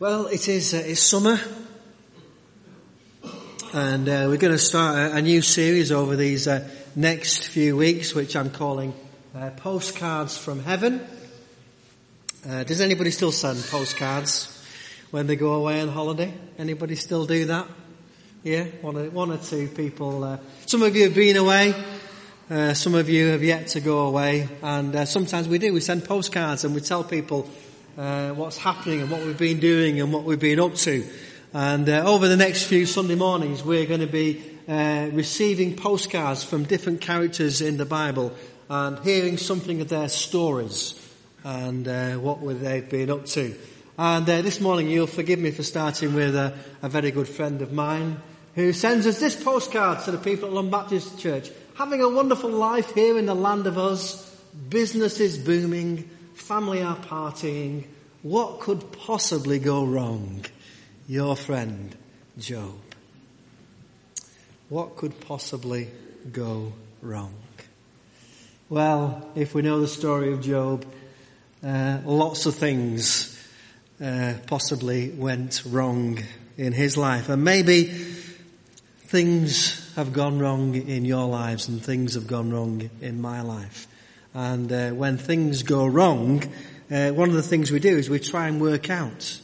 Well, it is uh, it's summer, and uh, we're going to start a, a, new series over these uh, next few weeks, which I'm calling uh, "Postcards from Heaven." Uh, does anybody still send postcards when they go away on holiday? Anybody still do that? Yeah, one or, one or two people. Uh, some of you have been away. some of you have yet to go away, and sometimes we do. We send postcards and we tell people uh, what's happening and what we've been doing and what we've been up to. And uh, over the next few Sunday mornings, we're going to be uh, receiving postcards from different characters in the Bible and hearing something of their stories and uh, what they've been up to. And uh, this morning, you'll forgive me for starting with a, a, very good friend of mine who sends Uz this postcard to the people at Lumb Baptist Church. Having a wonderful life here in the land of us, business is booming, family are partying. What could possibly go wrong? Your friend, Job. What could possibly go wrong? Well, if we know the story of Job, uh, lots of things uh, possibly went wrong in his life. And maybe things have gone wrong in your lives and things have gone wrong in my life. And uh, when things go wrong, uh, one of the things we do is we try and work out.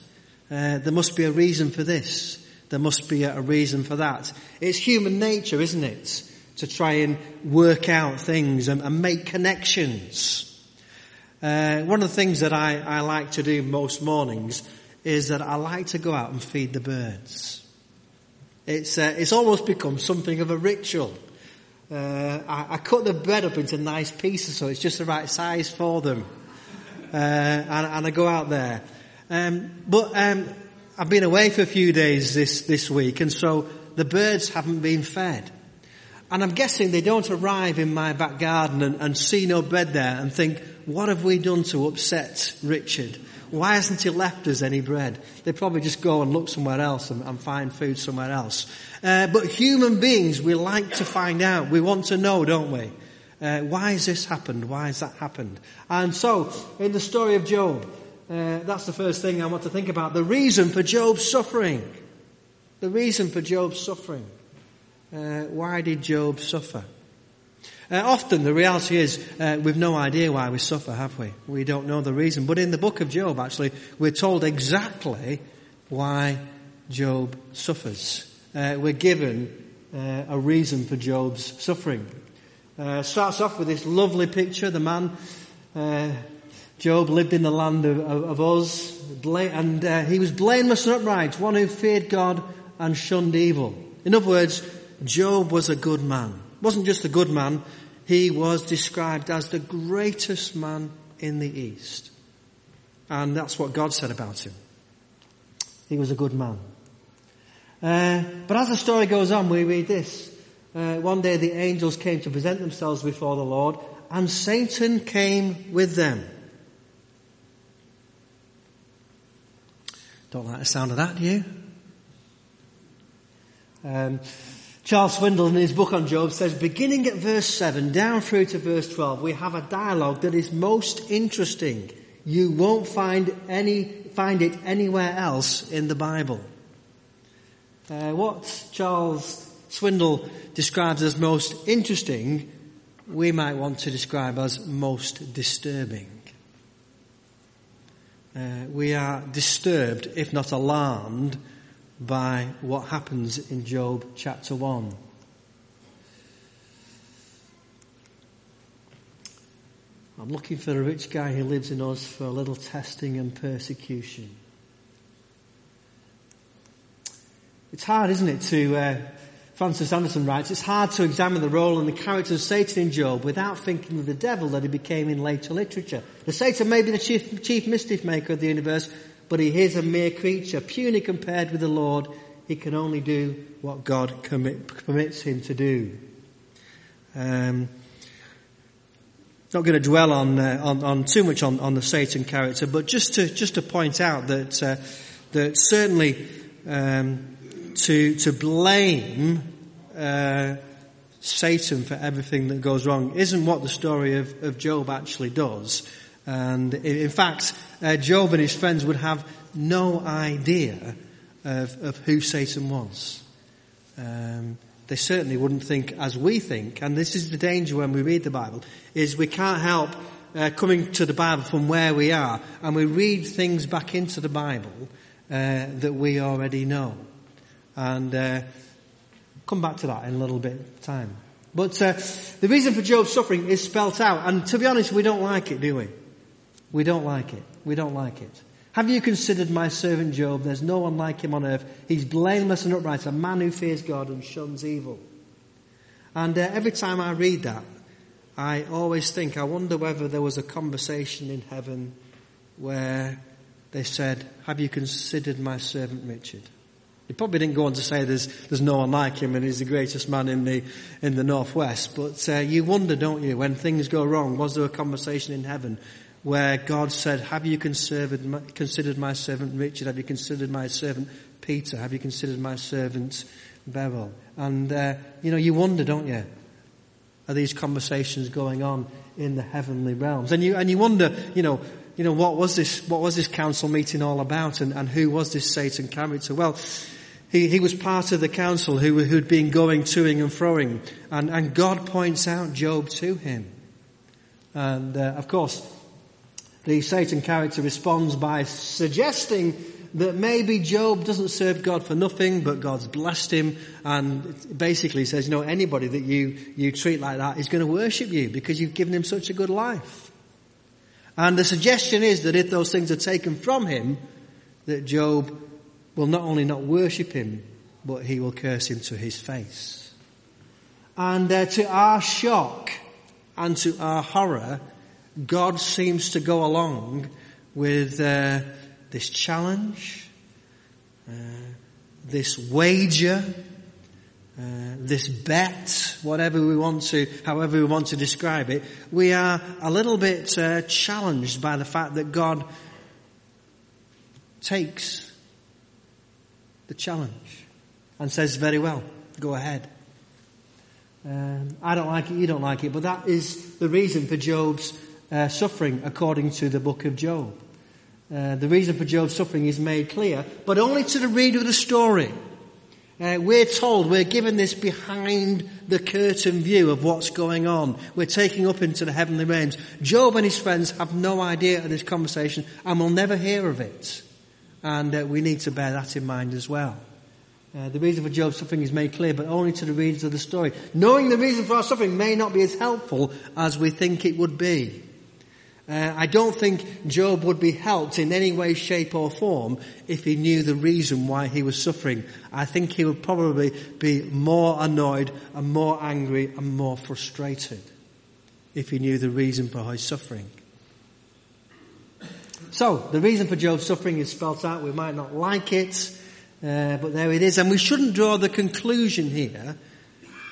Uh, there must be a reason for this. There must be a, reason for that. It's human nature, isn't it? To try and work out things and, and make connections. Uh, one of the things that I, I like to do most mornings is that I like to go out and feed the birds. It's, uh, it's almost become something of a ritual. Uh, I, I, cut the bread up into nice pieces so it's just the right size for them. Uh, and, and, I go out there. Um, but um, I've been away for a few days this, this week and so the birds haven't been fed. And I'm guessing they don't arrive in my back garden and, and see no bread there and think, what have we done to upset Richard? Why hasn't he left us any bread? They probably just go and look somewhere else and, and find food somewhere else. Uh, but human beings, we like to find out. We want to know, don't we? Uh, why has this happened? Why has that happened? And so, in the story of Job, uh, that's the first thing I want to think about. The reason for Job's suffering. The reason for Job's suffering. Uh, why did Job suffer? Uh, often the reality is uh, we've no idea why we suffer, have we? We don't know the reason. But in the book of Job, actually, we're told exactly why Job suffers. Uh, we're given uh, a reason for Job's suffering. Uh, starts off with this lovely picture. The man, uh, Job, lived in the land of, of, of Uz, and he was blameless and upright, one who feared God and shunned evil. In other words, Job was a good man wasn't just a good man, he was described as the greatest man in the East. And that's what God said about him. He was a good man. Uh, but as the story goes on, we read this. Uh, one day the angels came to present themselves before the Lord, and Satan came with them. Don't like the sound of that, do you? Um, Charles Swindoll in his book on Job says, beginning at verse 7 down through to verse 12, we have a dialogue that is most interesting. You won't find any, find it anywhere else in the Bible. Uh, what Charles Swindoll describes as most interesting, we might want to describe as most disturbing. Uh, we are disturbed, if not alarmed, by what happens in Job chapter 1. I'm looking for a rich guy who lives in Uz for a little testing and persecution. It's hard, isn't it, to, uh, Francis Andersen writes, it's hard to examine the role and the character of Satan in Job without thinking of the devil that he became in later literature. The Satan may be the chief, chief mischief maker of the universe, but he is a mere creature, puny compared with the Lord. He can only do what God commit, permits him to do. Um, not going to dwell on, uh, on, on too much on, on the Satan character, but just to just to point out that uh, that certainly um, to to blame uh, Satan for everything that goes wrong isn't what the story of, of Job actually does. And in fact, uh, Job and his friends would have no idea of, of who Satan was. Um, they certainly wouldn't think as we think, and this is the danger when we read the Bible, is we can't help uh, coming to the Bible from where we are, and we read things back into the Bible uh, that we already know. And uh, come back to that in a little bit of time. But uh, the reason for Job's suffering is spelt out, and to be honest, we don't like it, do we? We don't like it. We don't like it. Have you considered my servant Job? There's no one like him on earth. He's blameless and upright, a man who fears God and shuns evil. And uh, every time I read that, I always think, I wonder whether there was a conversation in heaven where they said, have you considered my servant Richard? He probably didn't go on to say there's, there's no one like him and he's the greatest man in the, in the Northwest. But uh, you wonder, don't you, when things go wrong, was there a conversation in heaven where God said, have you considered my, servant Richard? Have you considered my servant Peter? Have you considered my servant Beryl? And, uh, you know, you wonder, don't you? Are these conversations going on in the heavenly realms? And you, and you wonder, you know, you know, what was this, what was this council meeting all about and, and who was this Satan character? Well, he, he was part of the council who, who'd been going toing and froing and, and God points out Job to him. And, uh, of course, the Satan character responds by suggesting that maybe Job doesn't serve God for nothing, but God's blessed him and basically says, you know, anybody that you, you treat like that is going to worship you because you've given him such a good life. And the suggestion is that if those things are taken from him, that Job will not only not worship him, but he will curse him to his face. And uh, to our shock and to our horror, God seems to go along with uh, this challenge, uh, this wager, uh, this bet, whatever we want to, however we want to describe it. We are a little bit uh, challenged by the fact that God takes the challenge and says, very well, go ahead. Um, I don't like it, you don't like it, but that is the reason for Job's uh, suffering according to the book of Job. Uh, the reason for Job's suffering is made clear, but only to the reader of the story. Uh, we're told, we're given this behind the curtain view of what's going on. We're taking up into the heavenly realms. Job and his friends have no idea of this conversation and will never hear of it. And uh, we need to bear that in mind as well. Uh, the reason for Job's suffering is made clear, but only to the readers of the story. Knowing the reason for our suffering may not be as helpful as we think it would be. Uh, I don't think Job would be helped in any way, shape or form if he knew the reason why he was suffering. I think he would probably be more annoyed and more angry and more frustrated if he knew the reason for his suffering. So, the reason for Job's suffering is spelt out. We might not like it, uh, but there it is. And we shouldn't draw the conclusion here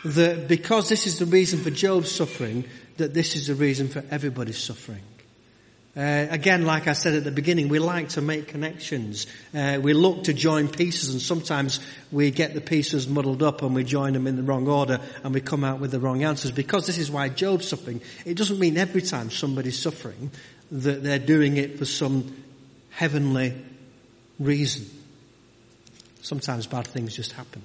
that because this is the reason for Job's suffering, that this is the reason for everybody's suffering. Uh, again, like I said at the beginning, we like to make connections. Uh, we look to join pieces and sometimes we get the pieces muddled up and we join them in the wrong order and we come out with the wrong answers. Because this is why Job's suffering, it doesn't mean every time somebody's suffering that they're doing it for some heavenly reason. Sometimes bad things just happen.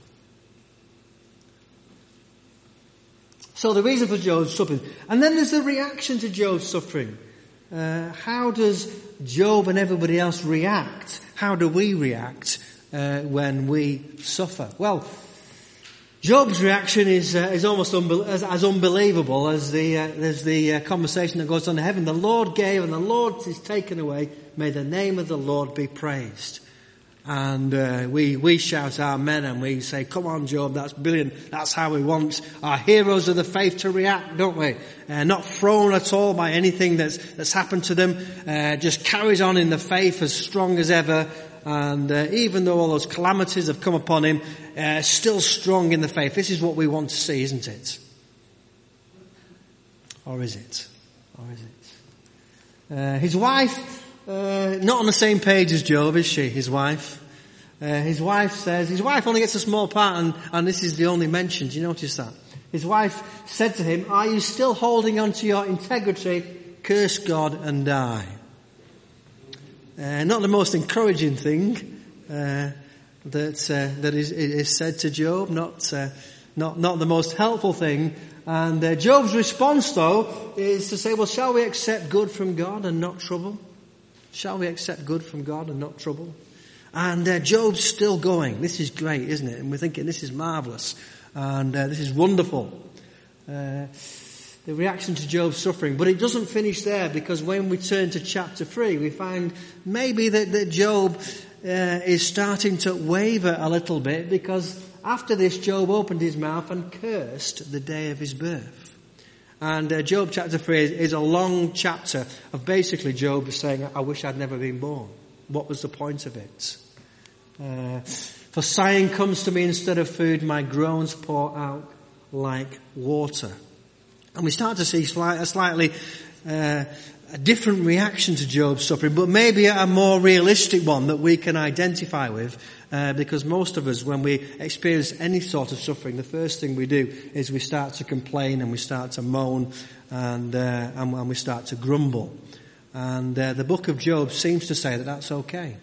So the reason for Job's suffering. And then there's the reaction to Job's suffering. Uh, how does Job and everybody else react? How do we react uh, when we suffer? Well, Job's reaction is uh, is almost as, as, unbelievable as the uh, as the uh, conversation that goes on in heaven. The Lord gave, and the Lord is taken away. May the name of the Lord be praised. And uh, we we shout amen and we say, "Come on, Job, that's brilliant. That's how we want our heroes of the faith to react, don't we? Uh, not thrown at all by anything that's that's happened to them. Uh, just carries on in the faith as strong as ever. And uh, even though all those calamities have come upon him, uh, still strong in the faith. This is what we want to see, isn't it? Or is it? Or is it? Uh, his wife uh, not on the same page as Job, is she, his wife? Uh, his wife says, his wife only gets a small part and, and this is the only mention. Do you notice that? His wife said to him, are you still holding on to your integrity? Curse God and die. Uh, not the most encouraging thing uh, that uh, that is, is, said to Job. Not not not the most helpful thing. And Job's response, though, is to say, "Well, shall we accept good from God and not trouble? Shall we accept good from God and not trouble?" And uh, Job's still going. This is great, isn't it? And we're thinking, "This is marvelous, and this is wonderful." the reaction to Job's suffering. But it doesn't finish there because when we turn to chapter 3, we find maybe that, that Job uh, is starting to waver a little bit because after this, Job opened his mouth and cursed the day of his birth. And uh, Job chapter 3 is, is, a long chapter of basically Job saying, I wish I'd never been born. What was the point of it? Uh, for sighing comes to me instead of food, my groans pour out like water. And we start to see slight, a slightly uh, a different reaction to Job's suffering, but maybe a more realistic one that we can identify with. Uh, because most of us, when we experience any sort of suffering, the first thing we do is we start to complain and we start to moan and, uh, and, and, we start to grumble. And uh, the book of Job seems to say that that's okay.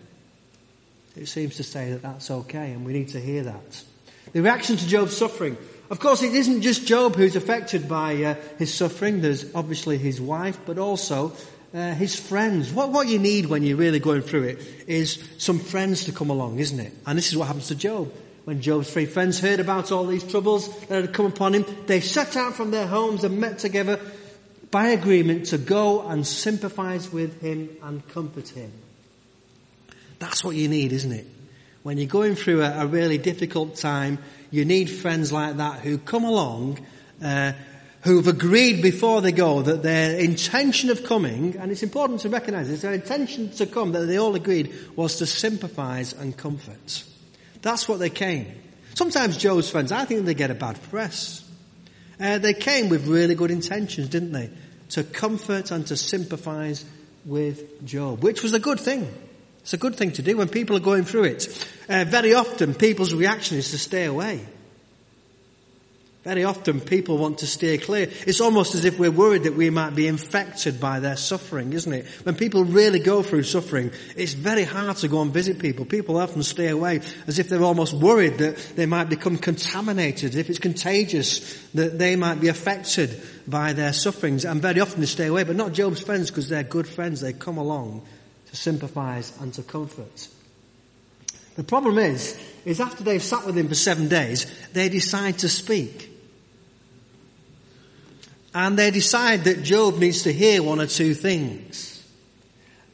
It seems to say that that's okay, and we need to hear that. The reaction to Job's suffering of course, it isn't just Job who's affected by uh, his suffering. There's obviously his wife, but also uh, his friends. What, what you need when you're really going through it is some friends to come along, isn't it? And this is what happens to Job. When Job's three friends heard about all these troubles that had come upon him, they set out from their homes and met together by agreement to go and sympathize with him and comfort him. That's what you need, isn't it? When you're going through a, a really difficult time, you need friends like that who come along, uh, who've agreed before they go that their intention of coming, and it's important to recognize this, their intention to come, that they all agreed, was to sympathize and comfort. That's what they came. Sometimes Job's friends, I think they get a bad press. Uh, they came with really good intentions, didn't they? To comfort and to sympathize with Job, which was a good thing. It's a good thing to do when people are going through it. Uh, very often people's reaction is to stay away. Very often people want to steer clear. It's almost as if we're worried that we might be infected by their suffering, isn't it? When people really go through suffering, it's very hard to go and visit people. People often stay away as if they're almost worried that they might become contaminated, if it's contagious, that they might be affected by their sufferings. And very often they stay away, but not Job's friends because they're good friends. They come along to sympathize and to comfort. The problem is, is after they've sat with him for seven days, they decide to speak. And they decide that Job needs to hear one or two things.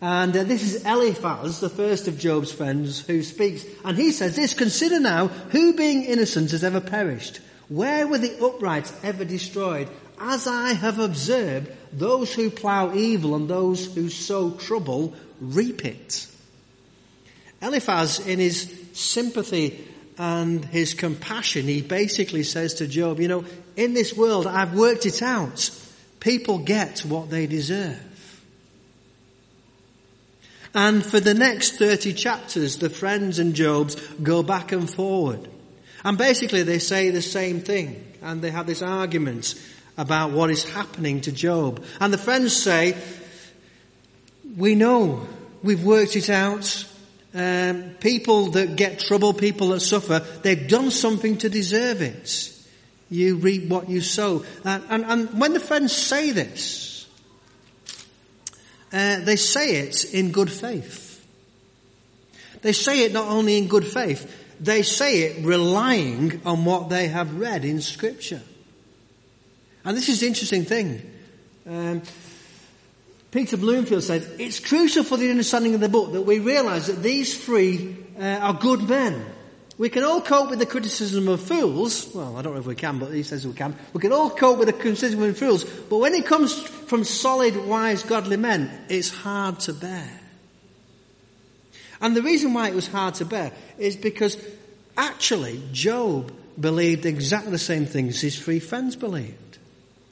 And uh, this is Eliphaz, the first of Job's friends, who speaks. And he says this, consider now, who being innocent has ever perished? Where were the upright ever destroyed? As I have observed, those who plough evil and those who sow trouble reap it. Eliphaz, in his sympathy and his compassion, he basically says to Job, you know, in this world I've worked it out. People get what they deserve. And for the next 30 chapters, the friends and Job's go back and forward. And basically they say the same thing. And they have this argument about what is happening to Job. And the friends say, we know, we've worked it out. Um, people that get trouble, people that suffer, they've done something to deserve it. You reap what you sow. And, and, and when the friends say this, uh, they say it in good faith. They say it not only in good faith, they say it relying on what they have read in scripture. And this is the interesting thing. Um, Peter Bloomfield says, it's crucial for the understanding of the book that we realize that these three uh, are good men. We can all cope with the criticism of fools. Well, I don't know if we can, but he says we can. We can all cope with the criticism of fools. But when it comes from solid, wise, godly men, it's hard to bear. And the reason why it was hard to bear is because actually Job believed exactly the same things his three friends believed.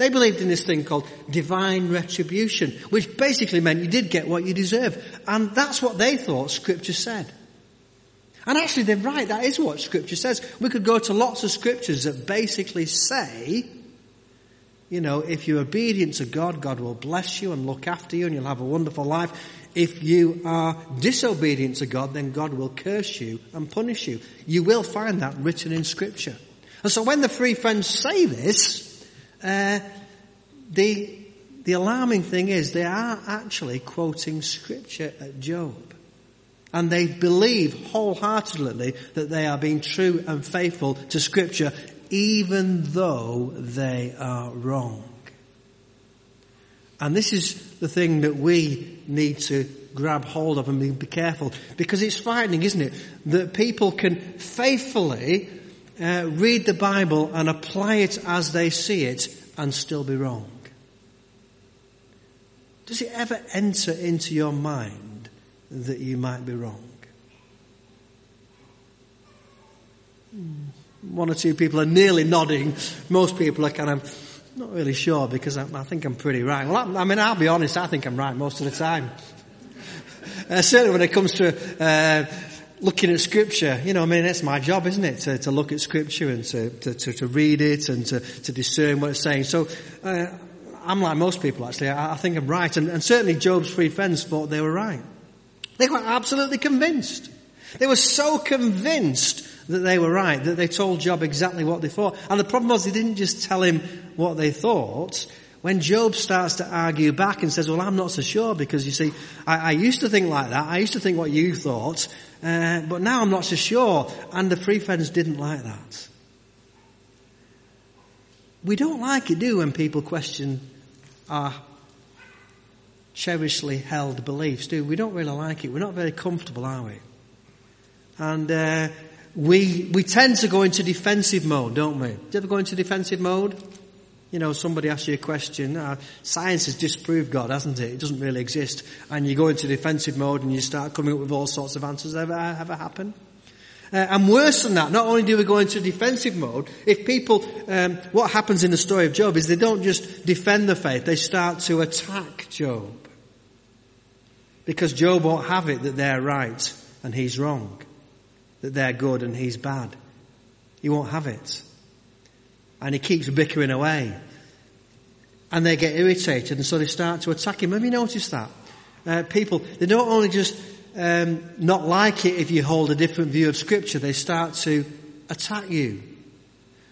They believed in this thing called divine retribution, which basically meant you did get what you deserve. And that's what they thought scripture said. And actually they're right, that is what scripture says. We could go to lots of scriptures that basically say, you know, if you're obedient to God, God will bless you and look after you and you'll have a wonderful life. If you are disobedient to God, then God will curse you and punish you. You will find that written in scripture. And so when the three friends say this, uh, the, the alarming thing is they are actually quoting scripture at Job. And they believe wholeheartedly that they are being true and faithful to scripture even though they are wrong. And this is the thing that we need to grab hold of and be careful because it's frightening, isn't it? That people can faithfully uh, read the Bible and apply it as they see it and still be wrong. Does it ever enter into your mind that you might be wrong? One or two people are nearly nodding. Most people are kind of not really sure because I, I think I'm pretty right. Well, I, I, mean, I'll be honest, I think I'm right most of the time. Uh, certainly when it comes to uh, looking at scripture, you know, I mean, that's my job, isn't it, to, to look at scripture and to, to, to, read it and to, to discern what it's saying. So, uh, I'm like most people actually. I, I think I'm right. And, and certainly Job's three friends thought they were right. They were absolutely convinced. They were so convinced that they were right that they told Job exactly what they thought. And the problem was they didn't just tell him what they thought. When Job starts to argue back and says, well, I'm not so sure because you see, I, I used to think like that. I used to think what you thought. Uh, but now I'm not so sure. And the three friends didn't like that. We don't like it, do, when people question our cherishly held beliefs, do we? We don't really like it. We're not very comfortable, are we? And uh, we we tend to go into defensive mode, don't we? Do you ever go into defensive mode? You know, somebody asks you a question. Uh, science has disproved God, hasn't it? It doesn't really exist. And you go into defensive mode and you start coming up with all sorts of answers. Ever, ever happen? Uh, and worse than that, not only do we go into defensive mode, if people, um, what happens in the story of Job is they don't just defend the faith, they start to attack Job. Because Job won't have it that they're right and he's wrong. That they're good and he's bad. He won't have it. And he keeps bickering away. And they get irritated and so they start to attack him. Have you noticed that? Uh, people, they don't only just um, not like it if you hold a different view of scripture, they start to attack you.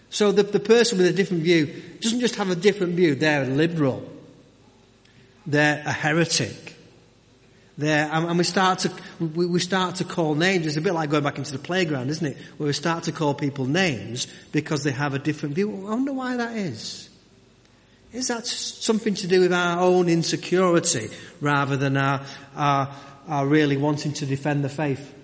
So the, the person with a different view doesn't just have a different view, they're a liberal. They're a heretic. They're, and, we start to, we, we start to call names. It's a bit like going back into the playground, isn't it? Where we start to call people names because they have a different view. I wonder why that is. Is that something to do with our own insecurity rather than our, our, our really wanting to defend the faith?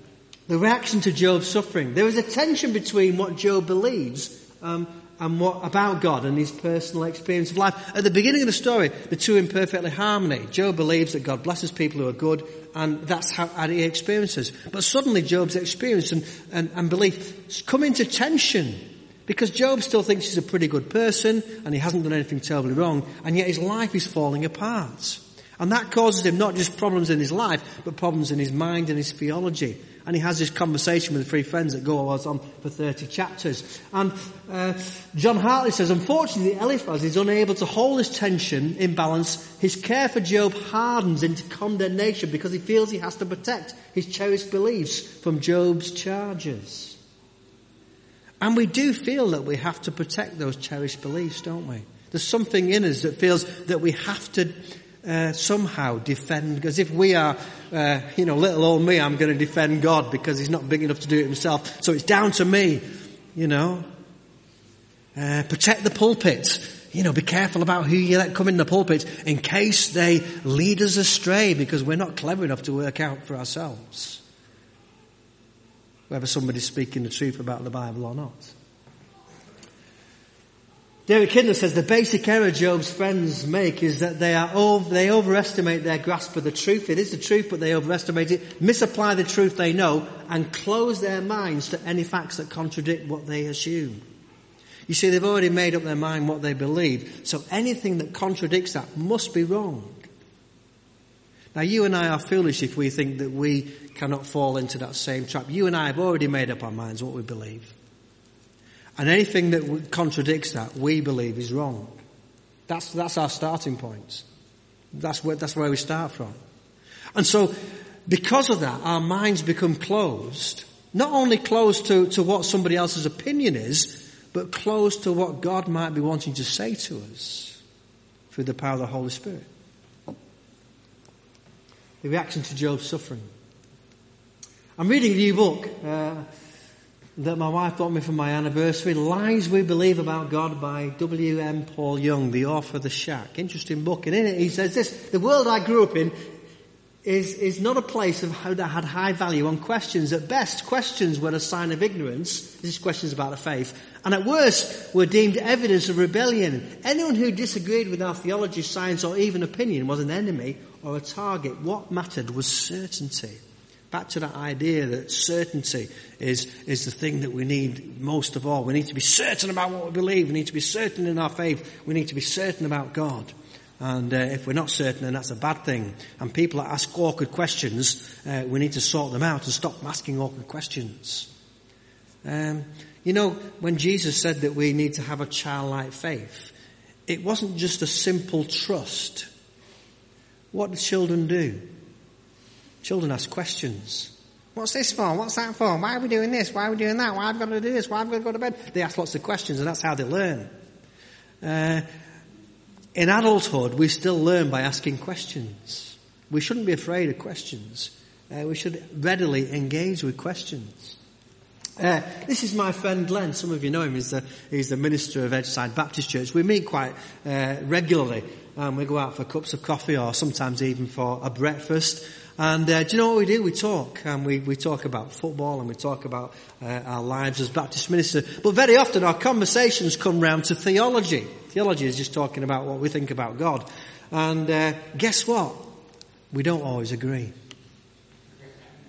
The reaction to Job's suffering. There is a tension between what Job believes um, and what about God and his personal experience of life. At the beginning of the story, the two in perfectly harmony. Job believes that God blesses people who are good, and that's how, he experiences. But suddenly Job's experience and, and, and belief come into tension. Because Job still thinks he's a pretty good person, and he hasn't done anything terribly wrong, and yet his life is falling apart. And that causes him not just problems in his life, but problems in his mind and his theology and he has this conversation with three friends that go on for 30 chapters. And uh, John Hartley says, unfortunately, Eliphaz is unable to hold his tension in balance. His care for Job hardens into condemnation because he feels he has to protect his cherished beliefs from Job's charges. And we do feel that we have to protect those cherished beliefs, don't we? There's something in us that feels that we have to uh, somehow defend, because if we are, uh, you know, little old me, I'm going to defend God because he's not big enough to do it himself. So it's down to me, you know. Uh, protect the pulpit. You know, be careful about who you let come in the pulpit in case they lead us astray because we're not clever enough to work out for ourselves whether somebody's speaking the truth about the Bible or not. David Kidner says the basic error Job's friends make is that they are over, they overestimate their grasp of the truth. It is the truth, but they overestimate it, misapply the truth they know, and close their minds to any facts that contradict what they assume. You see, they've already made up their mind what they believe, so anything that contradicts that must be wrong. Now you and I are foolish if we think that we cannot fall into that same trap. You and I have already made up our minds what we believe. And anything that contradicts that, we believe is wrong. That's, that's our starting point. That's where, that's where we start from. And so, because of that, our minds become closed. Not only closed to, to what somebody else's opinion is, but closed to what God might be wanting to say to us through the power of the Holy Spirit. The reaction to Job's suffering. I'm reading a new book uh, that my wife bought me for my anniversary, Lies We Believe About God by W.M. Paul Young, the author of The Shack. Interesting book. And in it he says this, the world I grew up in is, is not a place of how that had high value on questions. At best, questions were a sign of ignorance. This is questions about the faith. And at worst, were deemed evidence of rebellion. Anyone who disagreed with our theology, science, or even opinion was an enemy or a target. What mattered was certainty. Back to that idea that certainty is, is the thing that we need most of all. We need to be certain about what we believe. We need to be certain in our faith. We need to be certain about God. And uh, if we're not certain, then that's a bad thing. And people that ask awkward questions, uh, we need to sort them out and stop asking awkward questions. Um, you know, when Jesus said that we need to have a childlike faith, it wasn't just a simple trust. What do children do? Children ask questions. What's this for? What's that for? Why are we doing this? Why are we doing that? Why have we got to do this? Why have we got to go to bed? They ask lots of questions and that's how they learn. Uh, in adulthood, we still learn by asking questions. We shouldn't be afraid of questions. Uh, we should readily engage with questions. Uh, this is my friend Glenn. Some of you know him. He's the, he's the minister of Edgeside Baptist Church. We meet quite uh, regularly. Um, we go out for cups of coffee or sometimes even for a breakfast. And uh, do you know what we do? We talk, and we, we talk about football, and we talk about uh, our lives as Baptist ministers. But very often our conversations come round to theology. Theology is just talking about what we think about God. And uh, guess what? We don't always agree.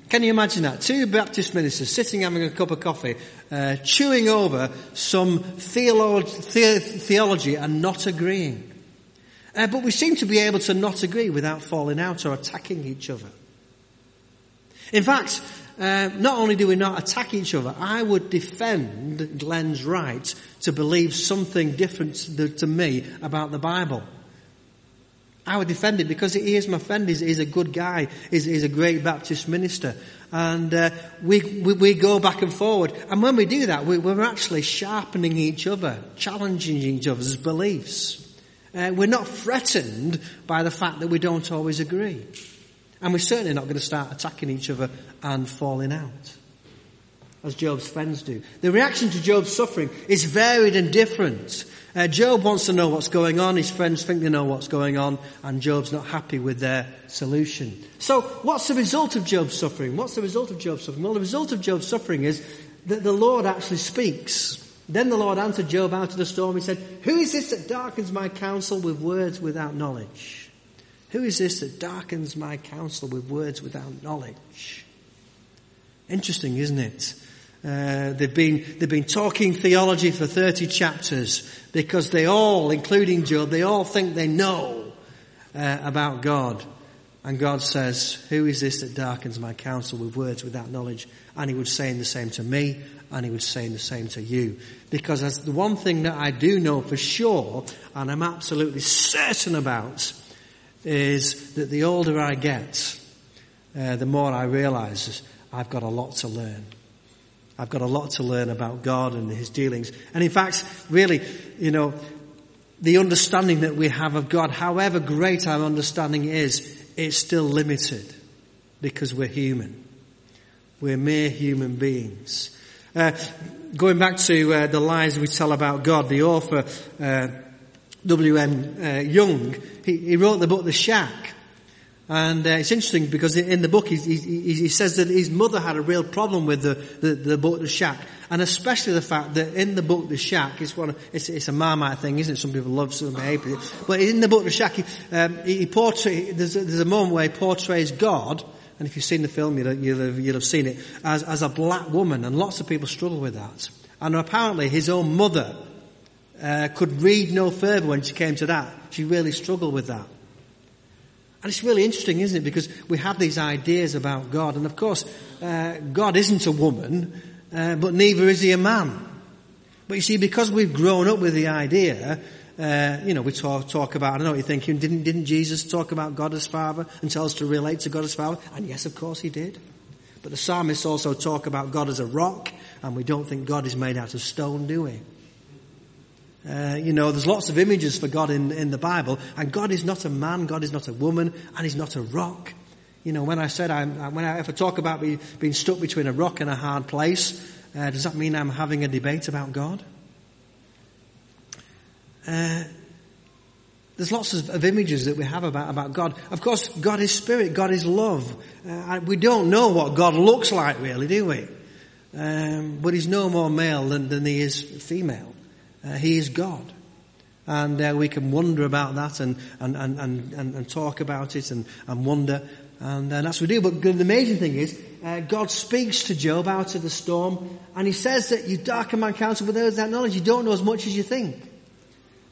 Can you imagine that? Two Baptist ministers sitting having a cup of coffee, uh, chewing over some theolo- the- theology and not agreeing. Uh, but we seem to be able to not agree without falling out or attacking each other. In fact, uh, not only do we not attack each other, I would defend Glenn's right to believe something different to, me about the Bible. I would defend it because he is my friend. He's, he's a good guy. He's, he's, a great Baptist minister. And uh, we, we, we, go back and forward. And when we do that, we, we're actually sharpening each other, challenging each other's beliefs. Uh, we're not threatened by the fact that we don't always agree. And we're certainly not going to start attacking each other and falling out. As Job's friends do. The reaction to Job's suffering is varied and different. Uh, Job wants to know what's going on. His friends think they know what's going on. And Job's not happy with their solution. So what's the result of Job's suffering? What's the result of Job's suffering? Well, the result of Job's suffering is that the Lord actually speaks. Then the Lord answered Job out of the storm. He said, Who is this that darkens my counsel with words without knowledge? Who is this that darkens my counsel with words without knowledge? Interesting, isn't it? Uh, they've been they've been talking theology for 30 chapters because they all, including Job, they all think they know uh, about God. And God says, Who is this that darkens my counsel with words without knowledge? And he would say the same to me and he would say the same to you. Because as the one thing that I do know for sure, and I'm absolutely certain about, is that the older I get, uh, the more I realize I've got a lot to learn. I've got a lot to learn about God and His dealings. And in fact, really, you know, the understanding that we have of God, however great our understanding is, it's still limited because we're human. We're mere human beings. Uh, going back to uh, the lies we tell about God, the author uh, W.M. Uh, Young, he, he, wrote the book The Shack. And uh, it's interesting because in the book he, he, he, says that his mother had a real problem with the, the, the, book The Shack. And especially the fact that in the book The Shack, it's, one it's, it's a Marmite thing, isn't it? Some people love some hate. But in the book The Shack, he, um, portray, there's, a, there's a moment where he portrays God and if you've seen the film, you'll, you'll, have, you'll have seen it, as, as a black woman, and lots of people struggle with that. And apparently his own mother uh, could read no further when she came to that. She really struggled with that. And it's really interesting, isn't it? Because we have these ideas about God, and of course, uh, God isn't a woman, uh, but neither is he a man. But you see, because we've grown up with the idea, Uh, you know, we talk, talk about, I don't know what you're thinking, didn't, didn't Jesus talk about God as Father and tell us to relate to God as Father? And yes, of course he did. But the psalmists also talk about God as a rock, and we don't think God is made out of stone, do we? Uh, you know, there's lots of images for God in, in the Bible, and God is not a man, God is not a woman, and He's not a rock. You know, when I said I'm, when I, if I talk about being, being stuck between a rock and a hard place, uh, does that mean I'm having a debate about God? Uh, there's lots of, of, images that we have about, about God. Of course, God is spirit, God is love. Uh, we don't know what God looks like really, do we? Um, but he's no more male than, than he is female. Uh, he is God. And uh, we can wonder about that and, and, and, and, and talk about it and, and wonder. And, and that's what we do. But the amazing thing is, uh, God speaks to Job out of the storm, and he says that you darken my counsel with those that knowledge. You don't know as much as you think.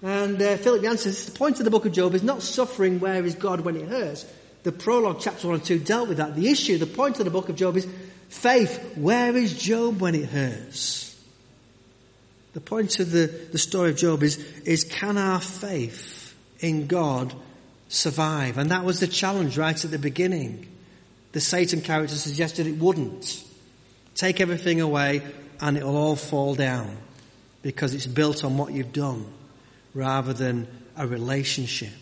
And uh, Philip says, the point of the book of Job is not suffering where is God when it hurts. The prologue, chapter 1 and 2, dealt with that. The issue, the point of the book of Job is faith. Where is Job when it hurts? The point of the, the story of Job is, is can our faith in God survive? And that was the challenge right at the beginning. The Satan character suggested it wouldn't. Take everything away and it'll all fall down because it's built on what you've done rather than a relationship.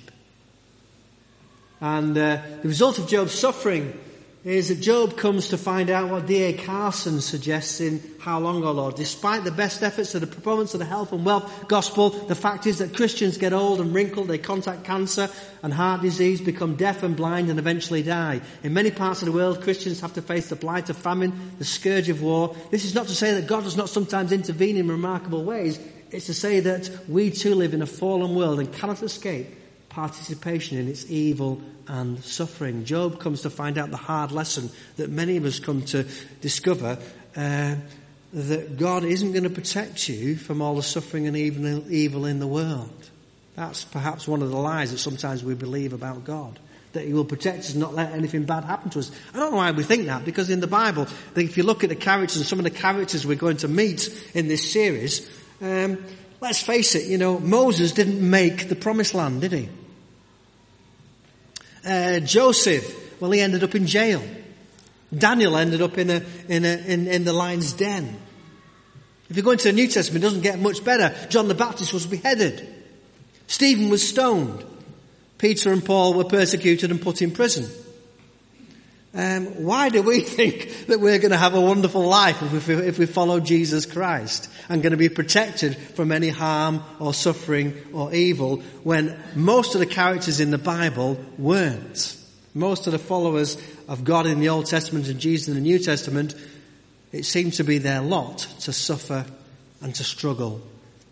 And uh, the result of Job's suffering is that Job comes to find out what D.A. Carson suggests in How Long, O Lord. Despite the best efforts of the proponents of the health and wealth gospel, the fact is that Christians get old and wrinkled, they contract cancer and heart disease, become deaf and blind and eventually die. In many parts of the world, Christians have to face the blight of famine, the scourge of war. This is not to say that God does not sometimes intervene in remarkable ways. It's to say that we too live in a fallen world and cannot escape participation in its evil and suffering. Job comes to find out the hard lesson that many of us come to discover uh, that God isn't going to protect you from all the suffering and evil, evil in the world. That's perhaps one of the lies that sometimes we believe about God. That He will protect us and not let anything bad happen to us. I don't know why we think that, because in the Bible, if you look at the characters and some of the characters we're going to meet in this series, um, let's face it, you know, Moses didn't make the promised land, did he? Uh, Joseph, well, he ended up in jail. Daniel ended up in, a, in, a, in, in the lion's den. If you go into the New Testament, it doesn't get much better. John the Baptist was beheaded. Stephen was stoned. Peter and Paul were persecuted and put in prison. Um, why do we think that we're going to have a wonderful life if we, if we follow Jesus Christ and going to be protected from any harm or suffering or evil when most of the characters in the Bible weren't? Most of the followers of God in the Old Testament and Jesus in the New Testament, it seemed to be their lot to suffer and to struggle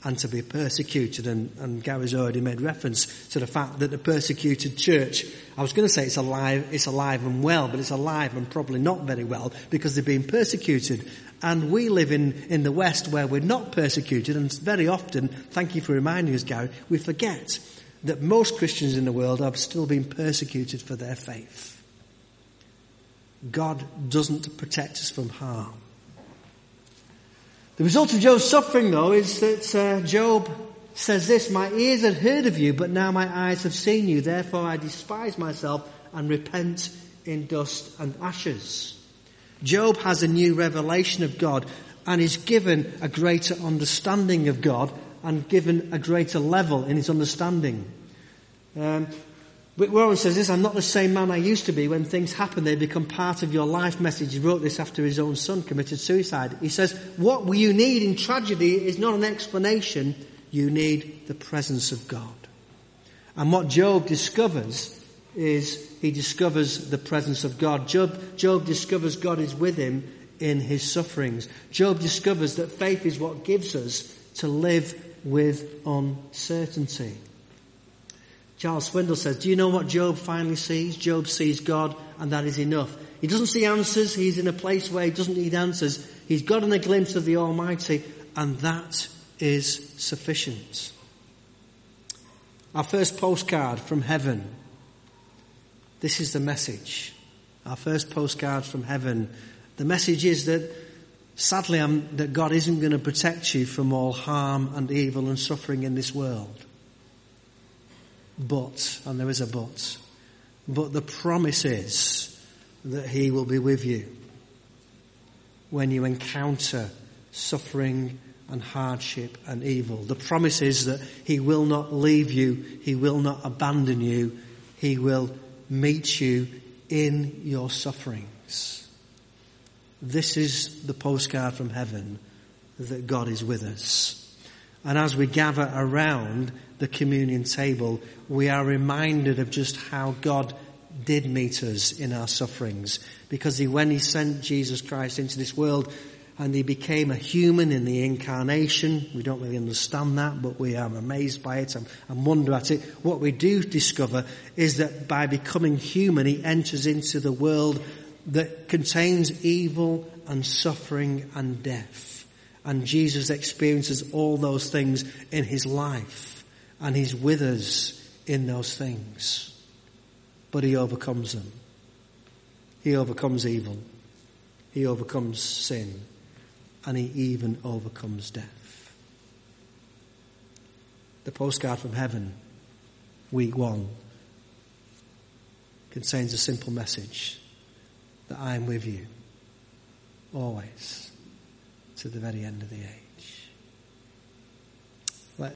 and to be persecuted. And, and Gary's already made reference to the fact that the persecuted church, I was going to say it's alive, it's alive and well, but it's alive and probably not very well because they're being persecuted. And we live in, in the West where we're not persecuted and very often, thank you for reminding us Gary, we forget that most Christians in the world are still being persecuted for their faith. God doesn't protect us from harm. The result of Job's suffering, though, is that uh, Job says this, My ears had heard of you, but now my eyes have seen you. Therefore I despise myself and repent in dust and ashes. Job has a new revelation of God and is given a greater understanding of God and given a greater level in his understanding. Um, Rick Warren says this, I'm not the same man I used to be. When things happen, they become part of your life message. He wrote this after his own son committed suicide. He says, what you need in tragedy is not an explanation. You need the presence of God. And what Job discovers is he discovers the presence of God. Job, Job discovers God is with him in his sufferings. Job discovers that faith is what gives us to live with uncertainty. Charles Swindoll says, do you know what Job finally sees? Job sees God and that is enough. He doesn't see answers. He's in a place where he doesn't need answers. He's gotten a glimpse of the Almighty and that is sufficient. Our first postcard from heaven. This is the message. Our first postcard from heaven. The message is that sadly I'm, that God isn't going to protect you from all harm and evil and suffering in this world. But, and there is a but, but the promise is that he will be with you when you encounter suffering and hardship and evil. The promise is that he will not leave you, he will not abandon you, he will meet you in your sufferings. This is the postcard from heaven that God is with us. And as we gather around the communion table, we are reminded of just how God did meet us in our sufferings. Because he, when he sent Jesus Christ into this world and he became a human in the incarnation, we don't really understand that, but we are amazed by it and, and wonder at it. What we do discover is that by becoming human, he enters into the world that contains evil and suffering and death. And Jesus experiences all those things in his life. And he's with us in those things. But he overcomes them. He overcomes evil. He overcomes sin. And he even overcomes death. The postcard from heaven, week one, contains a simple message that I am with you always to the very end of the age.